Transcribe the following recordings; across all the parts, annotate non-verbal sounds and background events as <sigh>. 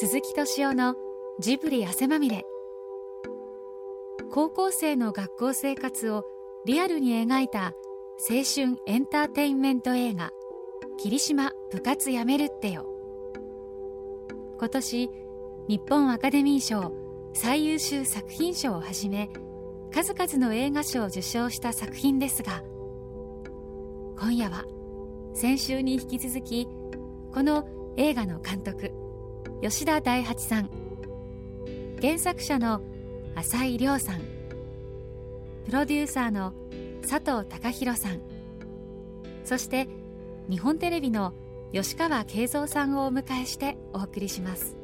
鈴木敏夫のジブリ汗まみれ。高校生の学校生活をリアルに描いた青春エンターテインメント映画「霧島部活やめるってよ」今年日本アカデミー賞最優秀作品賞をはじめ数々の映画賞を受賞した作品ですが今夜は先週に引き続きこの映画の監督吉田大八さん。原作者の浅井亮さん。プロデューサーの佐藤貴弘さん。そして日本テレビの吉川慶三さんをお迎えしてお送りします。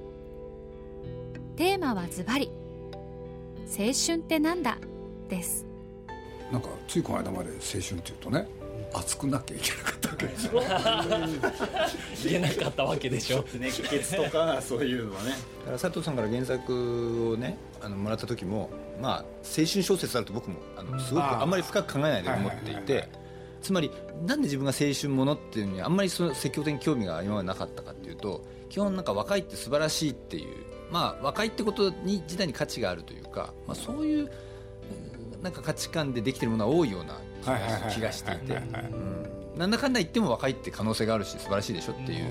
テーマはズバリ「青春ってなんだ?」です。なんかついこの間まで青春っていうとね熱くなきゃいけなかったわけでしょ。言えなかったわけでしょ熱血とかそういうのはね。だから佐藤さんから原作をねあのもらった時もまあ青春小説だと僕もあのすごくあんまり深く考えないで思っていてつまりなんで自分が青春ものっていうのにあんまりその積極的に興味が今までなかったかっていうと基本なんか若いって素晴らしいっていうまあ若いってことに自体に価値があるというか、まあ、そういうなんか価値観でできてるものが多いような気がしていて。なんだかんだ言っても若いって可能性があるし素晴らしいでしょっていう。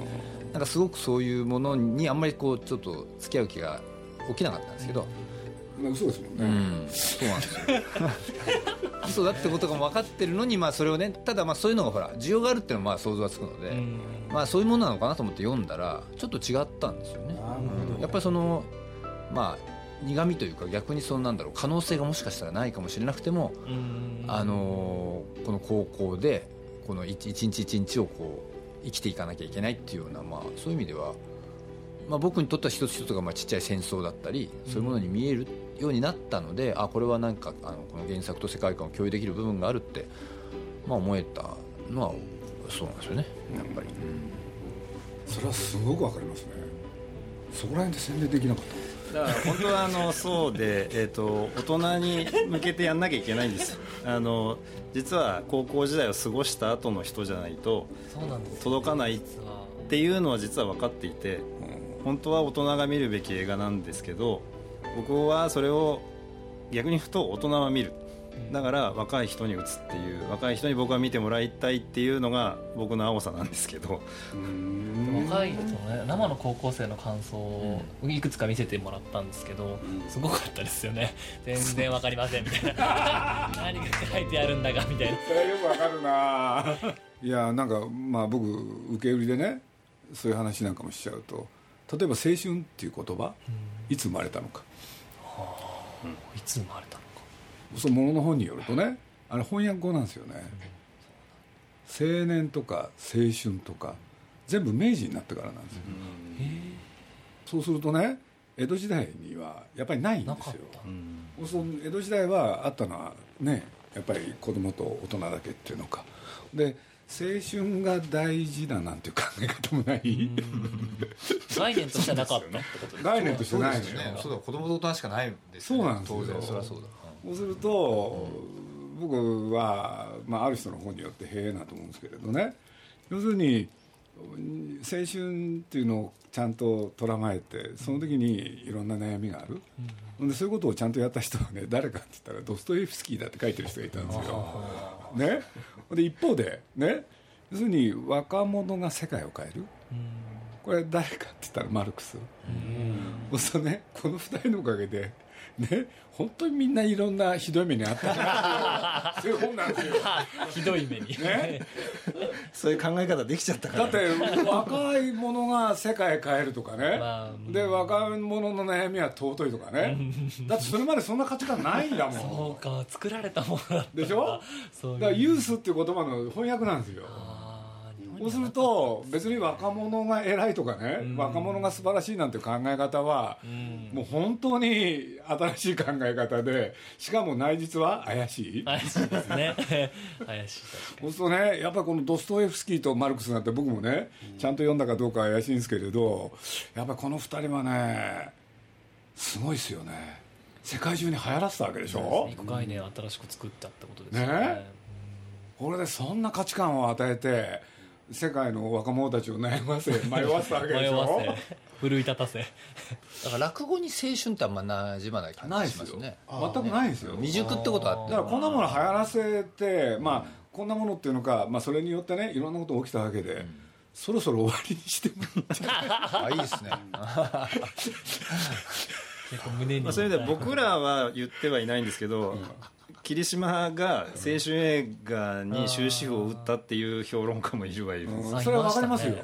なんかすごくそういうものにあんまりこうちょっと付き合う気が起きなかったんですけど。嘘ですもんね、うん、そうなんですよ。嘘だってことが分かってるのに、まあ、それをねただまあそういうのがほら需要があるっていうのはまあ想像はつくので、まあ、そういうものなのかなと思って読んだらちょっと違ったんですよね、うんやっぱりそのまあ苦味というか逆にそのなんだろう可能性がもしかしたらないかもしれなくても、あのーこの高校でこの一一日一日をこう生きていかなきゃいけないっていうような、まあ、そういう意味では、まあ、僕にとっては一つ一つがまあちっちゃい戦争だったりそういうものに見えるようになったので、あこれはなんかあのこの原作と世界観を共有できる部分があるって、まあ、思えたのはそうなんですよねやっぱり、それはすごくわかりますね。そこら辺で宣伝できなかっただから本当はあのそうで、えー、と大人に向けてやんなきゃいけないんです。あの実は高校時代を過ごした後の人じゃないと届かないっていうのは実は分かっていて本当は大人が見るべき映画なんですけど僕はそれを逆に言うと大人は見るだから若い人に打つっていう若い人に僕は見てもらいたいっていうのが僕の青さなんですけど。若いね生の高校生の感想をいくつか見せてもらったんですけど、すごかったですよね。<laughs> 全然わかりませんみたいな。<laughs> 何が書いてあるんだかみたいな。それはよくわかるな。<laughs> いやなんかまあ僕受け売りでねそういう話なんかもしちゃうと例えば「青春」っていう言葉、いつ生まれたのか。いつ生まれたの？かそのものの本によるとねあれ翻訳語なんですよね、青年とか青春とか全部明治になってからなんですよ、そうするとね江戸時代にはやっぱりないんですよ。その江戸時代はあったのはねやっぱり子供と大人だけっていうのか。で青春が大事だなんていう考え方もない。<laughs> 概念としてはなかったってことですか概念としてないのよ。ね。そうだ子供と大人しかないんですそうなんですよ。当然そりゃそうだ、そうすると、僕は、まあ、ある人の本によってへえなと思うんですけれどね。要するに青春っていうのをちゃんと捉まえてその時にいろんな悩みがある、でそういうことをちゃんとやった人はね誰かって言ったらドストエフスキーだって書いてる人がいたんですよ、ね、で一方でね。要するに若者が世界を変える、これ誰かって言ったらマルクス、そうするとねこの二人のおかげでね本当にみんないろんなひどい目にあったそういう本なんですよ。<laughs> ひどい目に、ね。そういう考え方できちゃったから。だって若い者が世界変えるとかね、まあうん。で若者の悩みは尊いとかね。だってそれまでそんな価値観ないんだもそんうか作られたものだでしょ？そう。だからユースっていう言葉の翻訳なんですよそうすると別に若者が偉いとかね、若者が素晴らしいなんて考え方は、もう本当に新しい考え方でしかも内実は怪しい、怪しいですね。<laughs> 怪しいそうするとねやっぱりこのドストエフスキーとマルクスなんて僕もね、ちゃんと読んだかどうかは怪しいんですけれどやっぱりこの二人はねすごいですよね。世界中に流行らせたわけでしょ？に一個概念を新しく作ったってことですよね。これでそんな価値観を与えて世界の若者たちを悩ませ <laughs> 迷わせたわけでしょ？迷わせ奮い立たせ。だから落語に青春ってあんま馴染まない感ないですよ。じしますね全くないですよ。未熟ってことはあって。だからこんなもの流行らせてまあこんなものっていうのか、まあ、それによってねいろんなことが起きたわけで、そろそろ終わりにしてもいいんじゃ <laughs> あいいですね。<laughs> 結構胸にまあ、そういう意味では僕らは言ってはいないんですけど、霧島が青春映画に終止符を打ったっていう評論家もいるはいるんですうんそれはわかりますよ。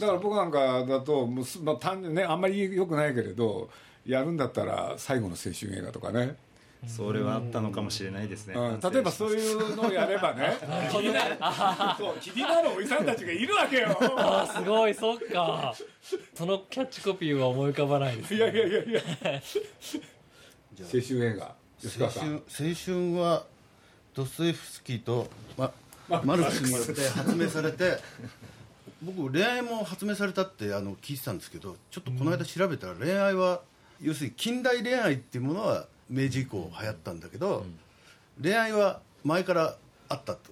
だから僕なんかだともうす、まあ、単ねあんまりよくないけれどやるんだったら最後の青春映画とかね、それはあったのかもしれないですね、うん、例えばそういうのをやればね。気になるそう気になるおじさんたちがいるわけよ。あーすごいそっか。そのキャッチコピーは思い浮かばないですいやいやいやいや。<laughs> 青春映画。吉青春青春はドストエフスキーと、ま、マルクスによって発明されて <laughs> 僕恋愛も発明されたってあの聞いてたんですけどちょっとこの間調べたら恋愛は要するに近代恋愛っていうものは明治以降流行ったんだけど、恋愛は前からあったと。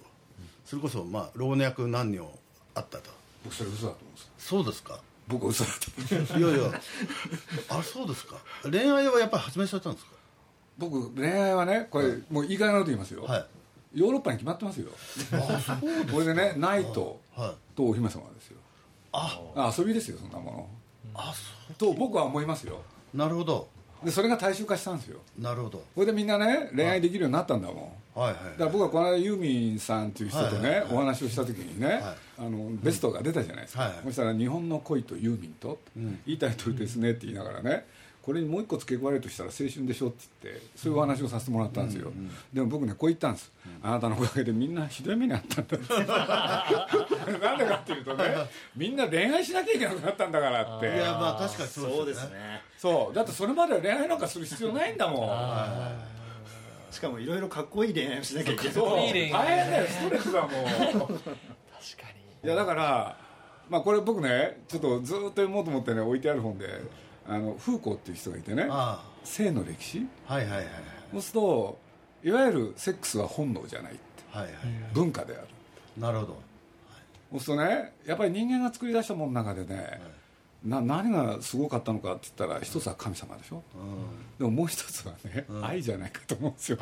それこそまあ老若男女あったと。僕それ嘘だと思うんですそうですか？僕は嘘だと思う。いやいや。あそうですか。恋愛はやっぱり発明されたんですか？僕恋愛はねこれ、もう言い換えなこと言いますよ、はい。ヨーロッパに決まってますよ。これでねナイトはいとお姫様ですよ。あ。あ遊びですよそんなもの。あそと僕は思いますよ。うなるほど。でそれが大衆化したんですよ。なるほど。これでみんなね恋愛できるようになったんだもん。はいはいだから僕はこの間ユーミンさんっていう人とね、はいはいはい。お話をした時にね、はい。あのベストが出たじゃないですか、はいはい。そしたら「日本の恋とユーミンと」いいタイトルですね」って言いながらねこれにもう一個付け加えるとしたら青春でしょって言ってそういうお話をさせてもらったんですよ、でも僕ねこう言ったんです、あなたのおかげでみんなひどい目にあったんだ。っ <laughs> てなんでかっていうとねみんな恋愛しなきゃいけなくなったんだからって。いやまあ確かにそうそうですすね。そう。だってそれまでは恋愛なんかする必要ないんだもん。しかもいろいろかっこいい恋愛をしなきゃいけない。そう。いい恋愛。大変だよストレスだもん。確かいやだから、まあ、これ僕ねちょっとずっと読もうと思ってね置いてある本であのフーコーっていう人がいてねあ性の歴史？あはいはいはい。そうするといわゆるセックスは本能じゃないって。はいはい。はい文化である。なるほど。そうするとねやっぱり人間が作り出したものの中でね、な何がすごかったのかって言ったら一つは神様でしょ、でももう一つはね、愛じゃないかと思うんですよ。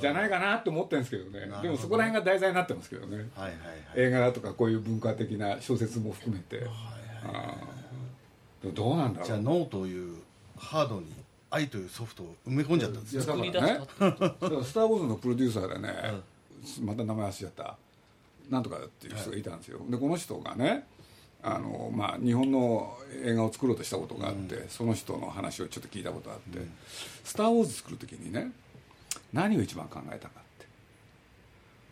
じゃないかなと思ってるんですけどね。でもそこら辺が題材になってますけどね。はいはいはい。映画とかこういう文化的な小説も含めて、あーでもどうなんだろう。じゃあ脳というハードに愛というソフトを埋め込んじゃったんですよだからね。だから「スター・ウォーズ」のプロデューサーでね、また名前忘れちゃった。なんとかっていう人がいたんですよ、でこの人がねあの、まあ、日本の映画を作ろうとしたことがあって、その人の話をちょっと聞いたことがあって「スター・ウォーズ」作る時にね何を一番考えたか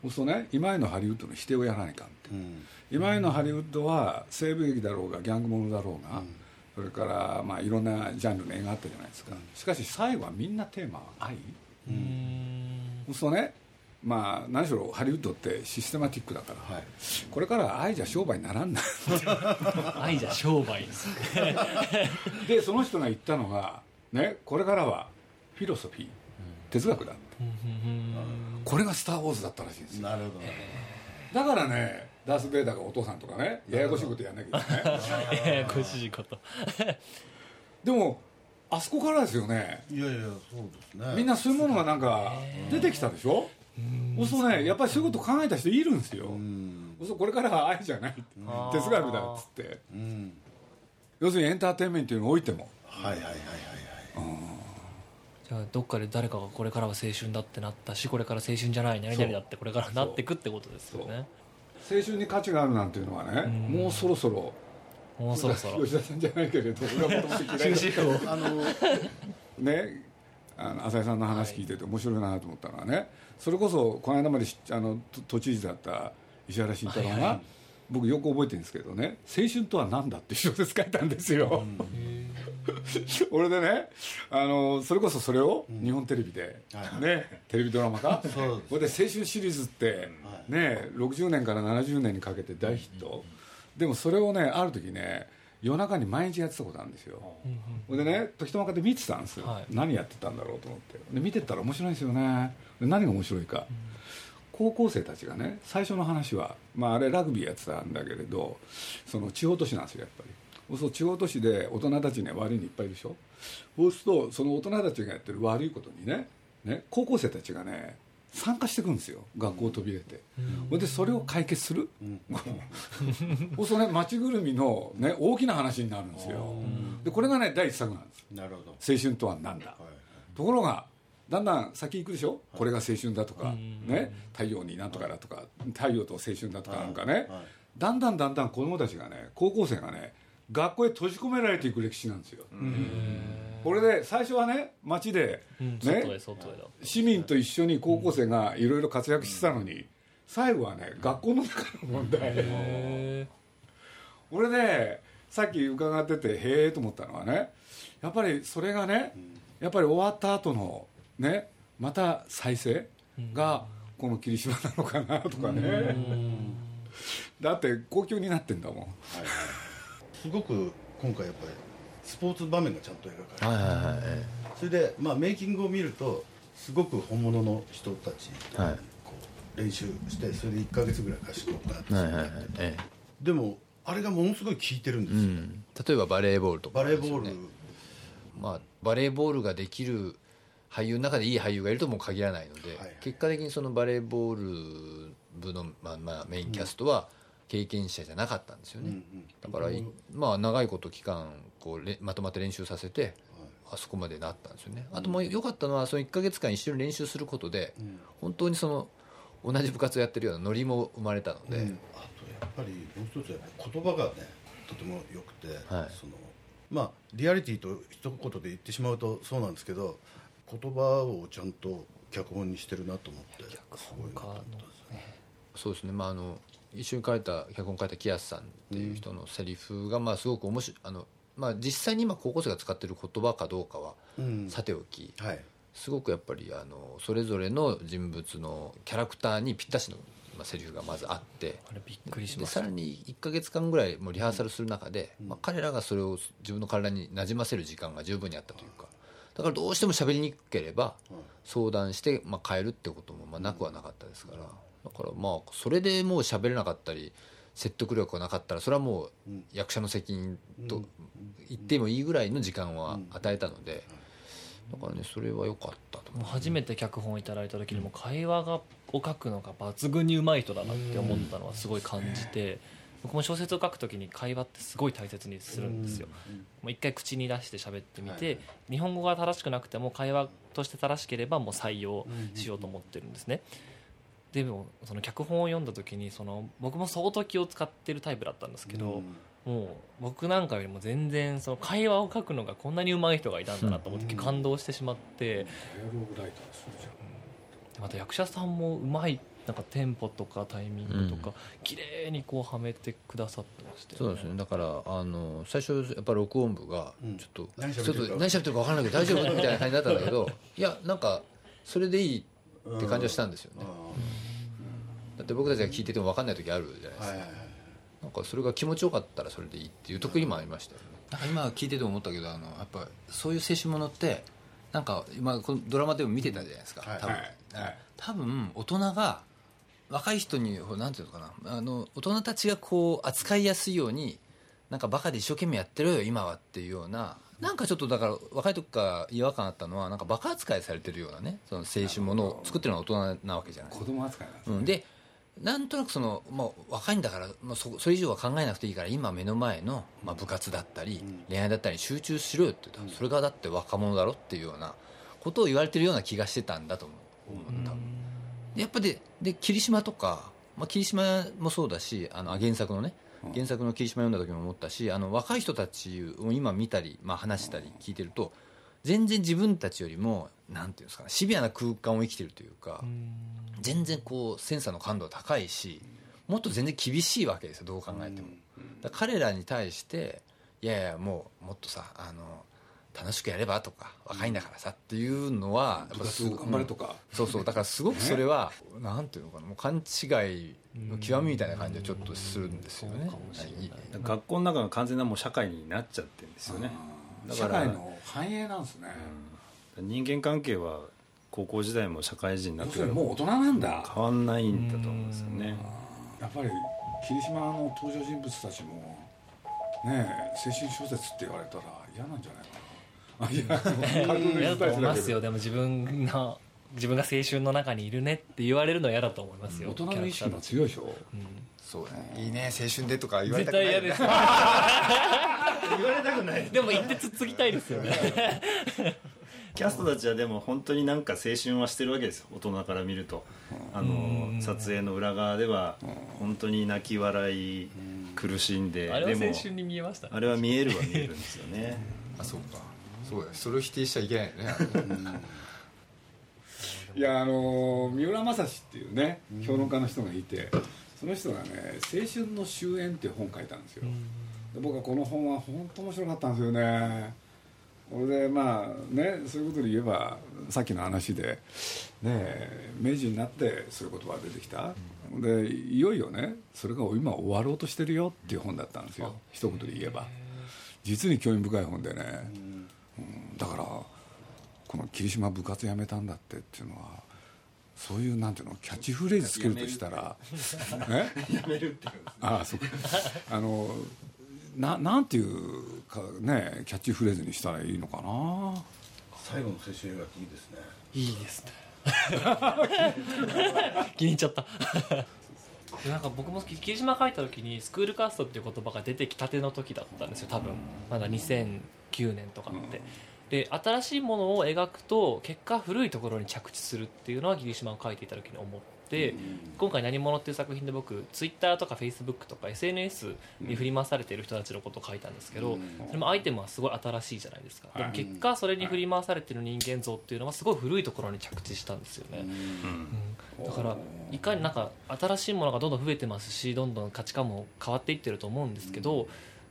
そうするとね。今までのハリウッドの否定をやらないかんって、うん。今までのハリウッドは西部劇だろうがギャングものだろうが、それからまあいろんなジャンルの映画あったじゃないですか、しかし最後はみんなテーマは愛、そうするとね。まあ何しろハリウッドってシステマティックだから、はい。これからは愛じゃ商売にならんな。<laughs> 愛じゃ商売ですね。<laughs> でその人が言ったのが、ね、これからはフィロソフィー、哲学だってこれが「スター・ウォーズ」だったらしいんですよ。なるほど。だからねダース・ベイダーがお父さんとかねややこしいことやんなきゃいけない。<laughs> ややこしいこと。<laughs> でもあそこからですよね。いやいやそうですね。みんなそういうものがなんか出てきたでしょ？そうするとねやっぱりそういうこと考えた人いるんですよ。うん。そうするとこれからは愛じゃない哲学だっつって。うん。要するにエンターテインメントにおいてもはいはいはいはいはいじゃあどっかで誰かがこれからは青春だってなったしこれから青春じゃない何々だってこれからなってくってことですよね。青春に価値があるなんていうのはねもうそろそろ。もうそろそろ。吉田さんじゃないけれど俺はもともと嫌いだ終止符を。あのねあの浅井さんの話聞いてて面白いなと思ったのはねそれこそこの間までしあの都都知事だった石原慎太郎が、僕よく覚えてるんですけどね「青春とは何だ?」って小説書いたんですよ、<laughs> 俺でねあのそれこそそれを日本テレビで、ねテレビドラマ化 <laughs> それで青春シリーズって、ね60年から70年にかけて大ヒット、でもそれをねある時ね夜中に毎日やってたことあるんですよ、ほんでね時たまかで見てたんですよ、はい。何やってたんだろうと思って。で見てったら面白いんですよね。で何が面白いか、高校生たちがね最初の話は、まあ、あれラグビーやってたんだけれどその地方都市なんですよやっぱりそう地方都市で大人たちには悪いのいっぱいいるでしょ？そうするとその大人たちがやってる悪いことにねね高校生たちがね参加してくるんですよ学校を飛び出て、うん、でそれを解決する、うん、そうするとね町ぐるみの、ね、大きな話になるんですよ。でこれがね第一作なんです。なるほど。青春とは何だ、はい、ところがだんだん先行くでしょ、はい、これが青春だとか、ね、太陽になんとかだとか、太陽と青春だとかなんかね、だんだんだんだん子供たちがね高校生がね学校へ閉じ込められていく歴史なんですよ。これで最初はね街でね、市民と一緒に高校生がいろいろ活躍してたのに、最後はね学校の中の問題俺ねさっき伺っててへえと思ったのはねやっぱりそれがねやっぱり終わった後のねまた再生がこの霧島なのかなとかね。だって高級になってんだもん、はいはい、すごく今回やっぱりスポーツ場面がちゃんと描かれて、はいはいはい、それで、まあ、メイキングを見るとすごく本物の人たちと、はい、こう練習してそれで1か月ぐらい合宿を行って、でもあれがものすごい効いてるんですよ、うん、例えばバレーボールとか、ね、バレーボール。まあバレーボールができる俳優の中でいい俳優がいるとも限らないので、はいはい、結果的にそのバレーボール部の、まあまあ、メインキャストは経験者じゃなかったんですよね、うんうん、だから、まあ、長いこと期間こうまとまって練習させて、あそこまでなったんですよね、あともう良かったのはその1か月間一緒に練習することで、うん、本当にその同じ部活をやってるようなノリも生まれたので、うん、あとやっぱりもう一つ言葉がねとてもよくて、はい、そのまあリアリティと一言で言ってしまうとそうなんですけど言葉をちゃんと脚本にしてるなと思って脚本家の、そうですね。まああの一緒に書いた脚本書いた木安さんっていう人のセリフがまあすごく面白いあの、まあ、実際に今高校生が使ってる言葉かどうかはさておき、うんはい、すごくやっぱりあのそれぞれの人物のキャラクターにぴったしのまあ、セリフがまずあってさらに1か月間ぐらいもうリハーサルする中で、まあ、彼らがそれを自分の体になじませる時間が十分にあったというかだからどうしても喋りにくければ相談して、まあ、変えるってこともまあなくはなかったですからだからまあそれでもう喋れなかったり説得力がなかったらそれはもう役者の責任と言ってもいいぐらいの時間は与えたので。だからねそれは良かったと初めて脚本をいただいた時にも会話がを書くのが抜群にうまい人だなって思ったのはすごい感じて僕も小説を書くときに会話ってすごい大切にするんですよ。もう一回口に出して喋ってみて、日本語が正しくなくても会話として正しければもう採用しようと思ってるんですね。でもその脚本を読んだ時にその僕も相当気を使ってるタイプだったんですけど、もう僕なんかよりも全然その会話を書くのがこんなに上手い人がいたんだなと思って感動してしまって、また役者さんもうまいなんかテンポとかタイミングとか、うん、綺麗にこうはめてくださってまして、ね、そうですね。だからあの最初やっぱ録音部がちょっと、うん、何しゃべってるか分からないけど大丈夫？みたいな感じだったんだけど <laughs> いやなんかそれでいいって感じはしたんですよね、だって僕たちが聞いてても分かんない時あるじゃないですか、なんかそれが気持ちよかったらそれでいいっていう時もありましたよね、なんか今聞いてて思ったけどあのやっぱそういう青春ものってなんか今このドラマでも見てたじゃないですか、多分、はいはい、多分大人が若い人になんていうのかなあの大人たちがこう扱いやすいようになんかバカで一生懸命やってるよ今はっていうようななんかちょっとだから若い時から違和感あったのはなんかバカ扱いされてるようなねその青春ものを作ってるのは大人なわけじゃない。子供扱いなんです、ね、うん、でなんとなくその、まあ、若いんだから、まあ、そそれ以上は考えなくていいから今目の前の、まあ、部活だったり、恋愛だったり集中しろよって言った。ら、それがだって若者だろっていうようなことを言われてるような気がしてたんだと思う、うん、多分。やっぱりで霧島とか、まあ、霧島もそうだしあの原作のね原作の霧島読んだ時も思ったしあの若い人たちを今見たり、まあ、話したり聞いてると全然自分たちよりもなんていうんですか、ね、シビアな空間を生きてるというか全然こうセンサーの感度は高いしもっと全然厳しいわけですよどう考えても。彼らに対していやいやもうもっとさあの楽しくやればとか若いんだからさっていうのはやっぱす頑張れとか、そうそう。だからすごくそれは、なんていうのかなもう勘違いの極みみたいな感じはちょっとするんですよね、学校の中が完全なもう社会になっちゃってるんですよね。社会の繁栄なんですね、人間関係は高校時代も社会人になってもう大人なんだ。変わんないんだと思うんですよね。やっぱり霧島の登場人物たちもね青春小説って言われたら嫌なんじゃないかな嫌だと思いますよ。でも自分の自分が青春の中にいるねって言われるのは嫌だと思いますよ大人の意識も強いでしょ、うん、そうね。いいね青春でとか言われたくない絶対嫌です。言われたくない。でも言ってつつきたいですよね。キャストたちはでも本当になんか青春はしてるわけですよ。大人から見ると。あの撮影の裏側では本当に泣き笑い苦しんで。あれは青春に見えました、あれは見えるは見えるんですよね。<laughs> あそうかそうだそれを否定しちゃいけないよね。いやあの三浦正史っていうね評論家の人がいてその人がね「青春の終焉」っていう本を書いたんですよ。で僕はこの本は本当面白かったんですよね。これでまあねそういうことで言えばさっきの話でね明治になってそういう言葉が出てきた、でいよいよねそれが今終わろうとしてるよっていう本だったんですよ。一言で言えば。実に興味深い本でね、うん、だからこの霧島部活やめたんだってっていうのはそういうなんていうのキャッチフレーズつけるとしたら <laughs> え？やめるってああそうか。あのななんていうかねキャッチフレーズにしたらいいのかな？最後の青春映画っていいですね。いいですね。<laughs> 気に入っちゃった。<laughs> なんか僕も霧島書いた時にスクールカーストっていう言葉が出てきたての時だったんですよ多分。まだ2009年とかって、うん。で新しいものを描くと結果古いところに着地するっていうのは霧島を書いていた時に思って、今回「何者」っていう作品で僕ツイッターとかフェイスブックとか SNS に振り回されている人たちのことを書いたんですけど、それもアイテムはすごい新しいじゃないですか。でも結果それに振り回されている人間像っていうのはすごい古いところに着地したんですよね、うん、だからいかになんか新しいものがどんどん増えてますしどんどん価値観も変わっていってると思うんですけど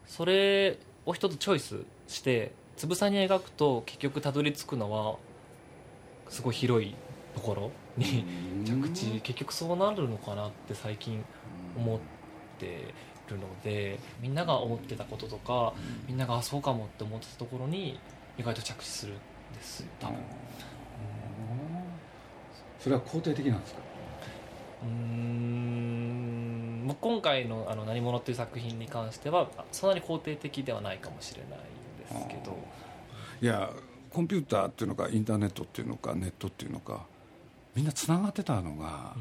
それを一つチョイスしてつぶさに描くと結局たどり着くのはすごい広いところに着地結局そうなるのかなって最近思ってるのでみんなが思ってたこととかみんながあそうかもって思ってたところに意外と着地するんです。多分それは肯定的なんですか？うん。今回の「あの何者」っていう作品に関してはそんなに肯定的ではないかもしれないですけど。いやコンピューターっていうのかインターネットっていうのかネットっていうのかみんなつながってたのが、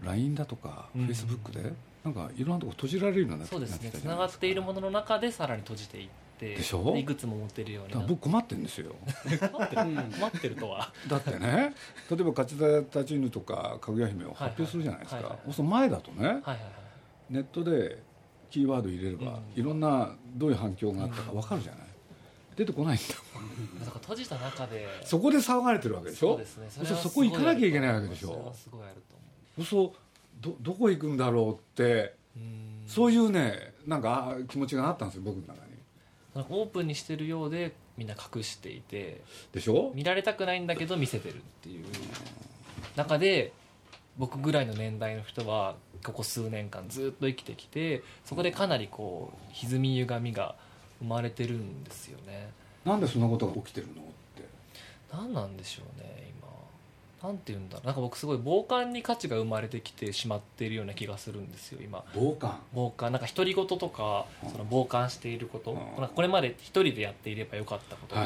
うん、LINE だとか、フェイスブックでなんかいろんなとこ閉じられるようになってそうですね。つながっているものの中でさらに閉じていってでしょ？いくつも持ってるように僕困ってるんですよ。困ってる困ってるとは。<laughs> だってね例えば「勝田立ち犬」とか「かぐや姫」を発表するじゃないですか、その前だとね、はいはいはい、ネットでキーワード入れれば、うん、いろんなどういう反響があったか分かるじゃない、出てこないんだ。だから閉じた中で。そこで騒がれてるわけでしょ？そうですね。そそこ行かなきゃいけないわけでしょ？そすごいあると思う。そうどどこ行くんだろうってそういうねなんか気持ちがあったんですよ僕の中に。なんかオープンにしてるようでみんな隠していて。でしょ？見られたくないんだけど見せてるっていう。中で僕ぐらいの年代の人はここ数年間ずっと生きてきてそこでかなりこう歪み歪みが生まれてるんですよね。なんでそんなことが起きてるのって。何なんでしょうねなんて言うんだなんか僕すごい傍観に価値が生まれてきてしまっているような気がするんですよ今。傍観。傍観。なんか独り言とかその傍観していること、うん、これまで一人でやっていればよかったこと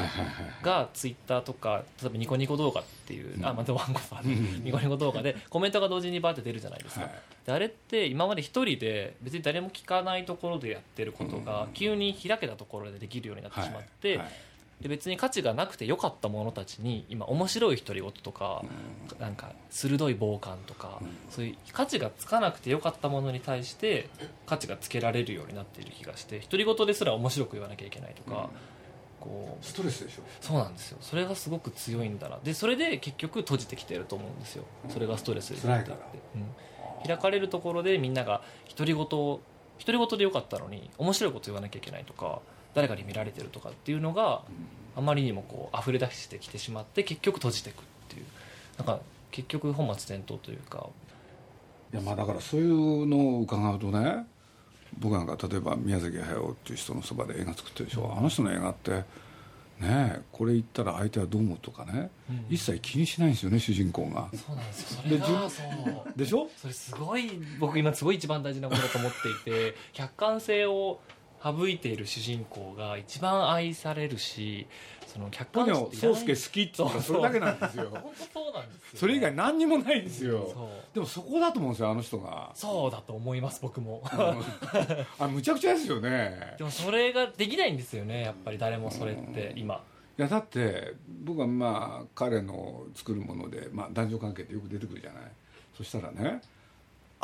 がツイッターとか例えばニコニコ動画っていう、うん、あまたワンコさんニコニコ動画でコメントが同時にバーって出るじゃないですか、はい、であれって今まで一人で別に誰も聞かないところでやってることが急に開けたところでできるようになってしまって、はい。はいで別に価値がなくてよかったものたちに今面白い独り言とか、うん、なんか鋭い傍観とか、うん、そういう価値がつかなくてよかったものに対して価値がつけられるようになっている気がして独り言ですら面白く言わなきゃいけないとか、うん、こうストレスでしょ？そうなんですよ。それがすごく強いんだな。でそれで結局閉じてきてると思うんですよ。それがストレスでなっていって、開かれるところでみんなが独り言を独り言でよかったのに面白いこと言わなきゃいけないとか誰かに見られてるとかっていうのがあまりにもこう溢れ出してきてしまって結局閉じていくっていう。なんか結局本末転倒というか。いやまあだからそういうのを伺うとね僕なんか例えば宮崎駿っていう人のそばで映画作ってるでしょ、うん、あの人の映画ってねこれ言ったら相手はどう思うとかね、一切気にしないんですよね主人公が。そうなんですよ。それがそう。でしょ？それすごい僕今すごい一番大事なことだと思っていて客観性を省いている主人公が一番愛されるしその客観視って宗介好きって言ったらそれだけなんですよ本当そうなんですよね、それ以外何にもないんですよでもそこだと思うんですよあの人がそうだと思います僕もあむちゃくちゃですよねでもそれができないんですよねやっぱり誰もそれって今いやだって僕はまあ彼の作るもので、まあ、男女関係ってよく出てくるじゃないそしたらね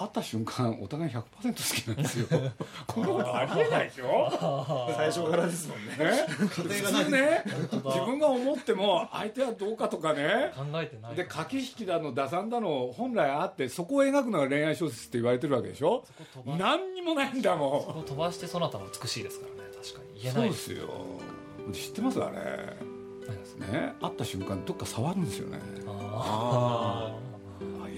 会った瞬間お互い100%好きなんですよ。<laughs> こんなことありえないでしょ？<laughs> 最初からですもんね。ね？普通ね自分が思っても相手はどうかとかね。考えてないで駆け引きだの打算だの本来あってそこを描くのが恋愛小説って言われてるわけでしょ？そこ飛ば何にもないんだそもこ飛ばしてそなたは美しいですからね確かに。ん言えない。ですそうですよ。知ってますあれ。ね。会った瞬間どっか触るんですよね。ああい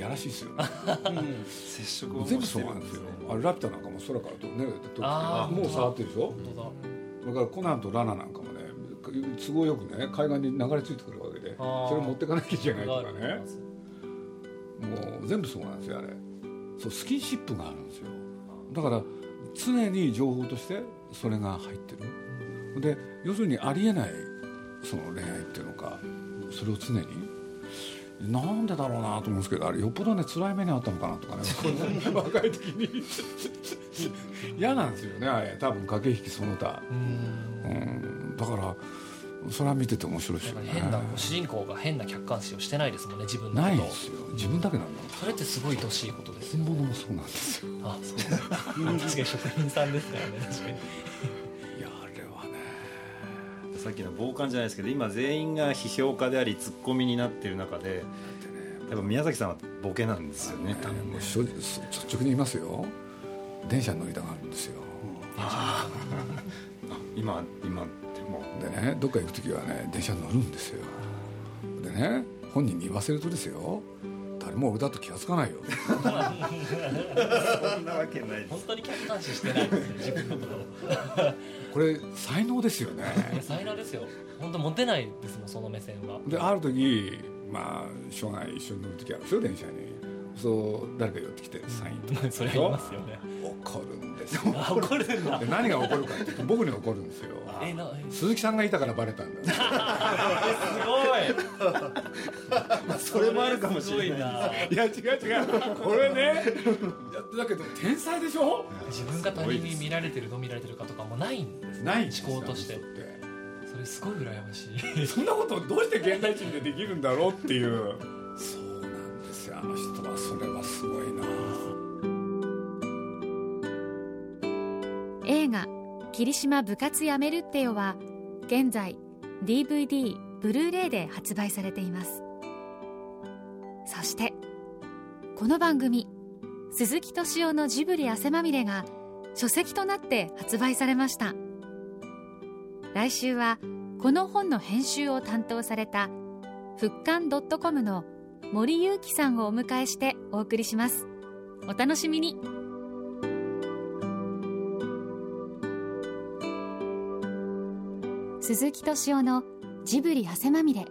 やらしいですよ。ね <laughs> 接触を全部そうなんですよ。あれラピュタなんかも空からとねもう触ってるでしょ？それからコナンとラナなんかもね都合よくね海岸に流れ着いてくるわけでそれを持ってかなきゃいけないとかね。もう全部そうなんですよあれ。そうスキンシップがあるんですよ。だから常に情報としてそれが入ってる。で要するにありえないその恋愛っていうのかそれを常になんでだろうなと思うんですけどあれよっぽどね辛い目にあったのかなとかね。若い時に。嫌なんですよねあれ。多分駆け引きその他。うん。うん。だからそれは見てて面白いですよね。変な主人公が変な客観視をしてないですもんね自分のこと。をないんですよ。自分だけなんだそれってすごい愛しいことですよ本物もそうなんですよ。あそう。確かに職人さんですからね確かにさっきの傍観じゃないですけど今全員が批評家でありツッコミになってる中でやっぱ宮崎さんはボケなんですよね。多分率直に言いますよ。電車に乗りたがるんですよ。今今ってもでねどっか行く時はね電車に乗るんですよ。でね本人に言わせるとですよ誰も俺だと気が付かないよ。そんなわけない本当に客観視してないですね自分のことを。これ才能ですよね。才能ですよ。本当持てないですもんその目線は。である時まあ生涯一緒に乗る時あるんですよ電車にそう誰か寄ってきてサインとか。<laughs> それは言いますよね。怒るんですよ。あ怒るんだ。で <laughs> 何が起こるかっていうと僕に怒るんですよ。鈴木さんがいたからバレたんだよ。<laughs> すそれもあるかもしれない。ごいや違う違う。これね。だけど天才でしょ？自分が他人に見られてるどう見られてるかとかもないんですね。ない思考として。それすごい羨ましい。そんなことどうして現代人でできるんだろうっていうそうの人はそれはすごいな。映画「霧島部活やめるってよ」は現在 DVD ブルーレイで発売されています。そしてこの番組鈴木敏夫のジブリ汗まみれが書籍となって発売されました。来週はこの本の編集を担当された復刊 .com の森裕樹さんをお迎えしてお送りします。お楽しみに。鈴木敏夫のジブリ汗まみれ。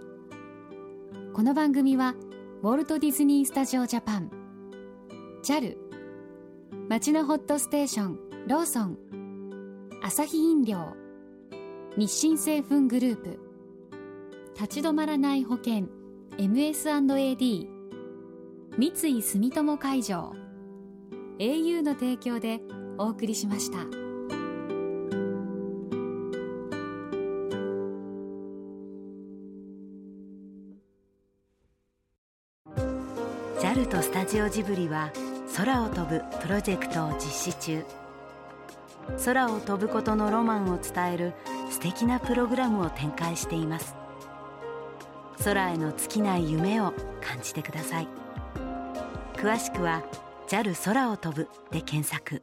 この番組はウォルト・ディズニー・スタジオ・ジャパン。JAL 町のホットステーションローソン。アサヒ飲料。日清製粉グループ。立ち止まらない保険。MS&AD 三井住友海上。au の提供でお送りしました。JAL とスタジオジブリは空を飛ぶプロジェクトを実施中。空を飛ぶことのロマンを伝える素敵なプログラムを展開しています。空への尽きない夢を感じてください。詳しくは JAL 空を飛ぶで検索。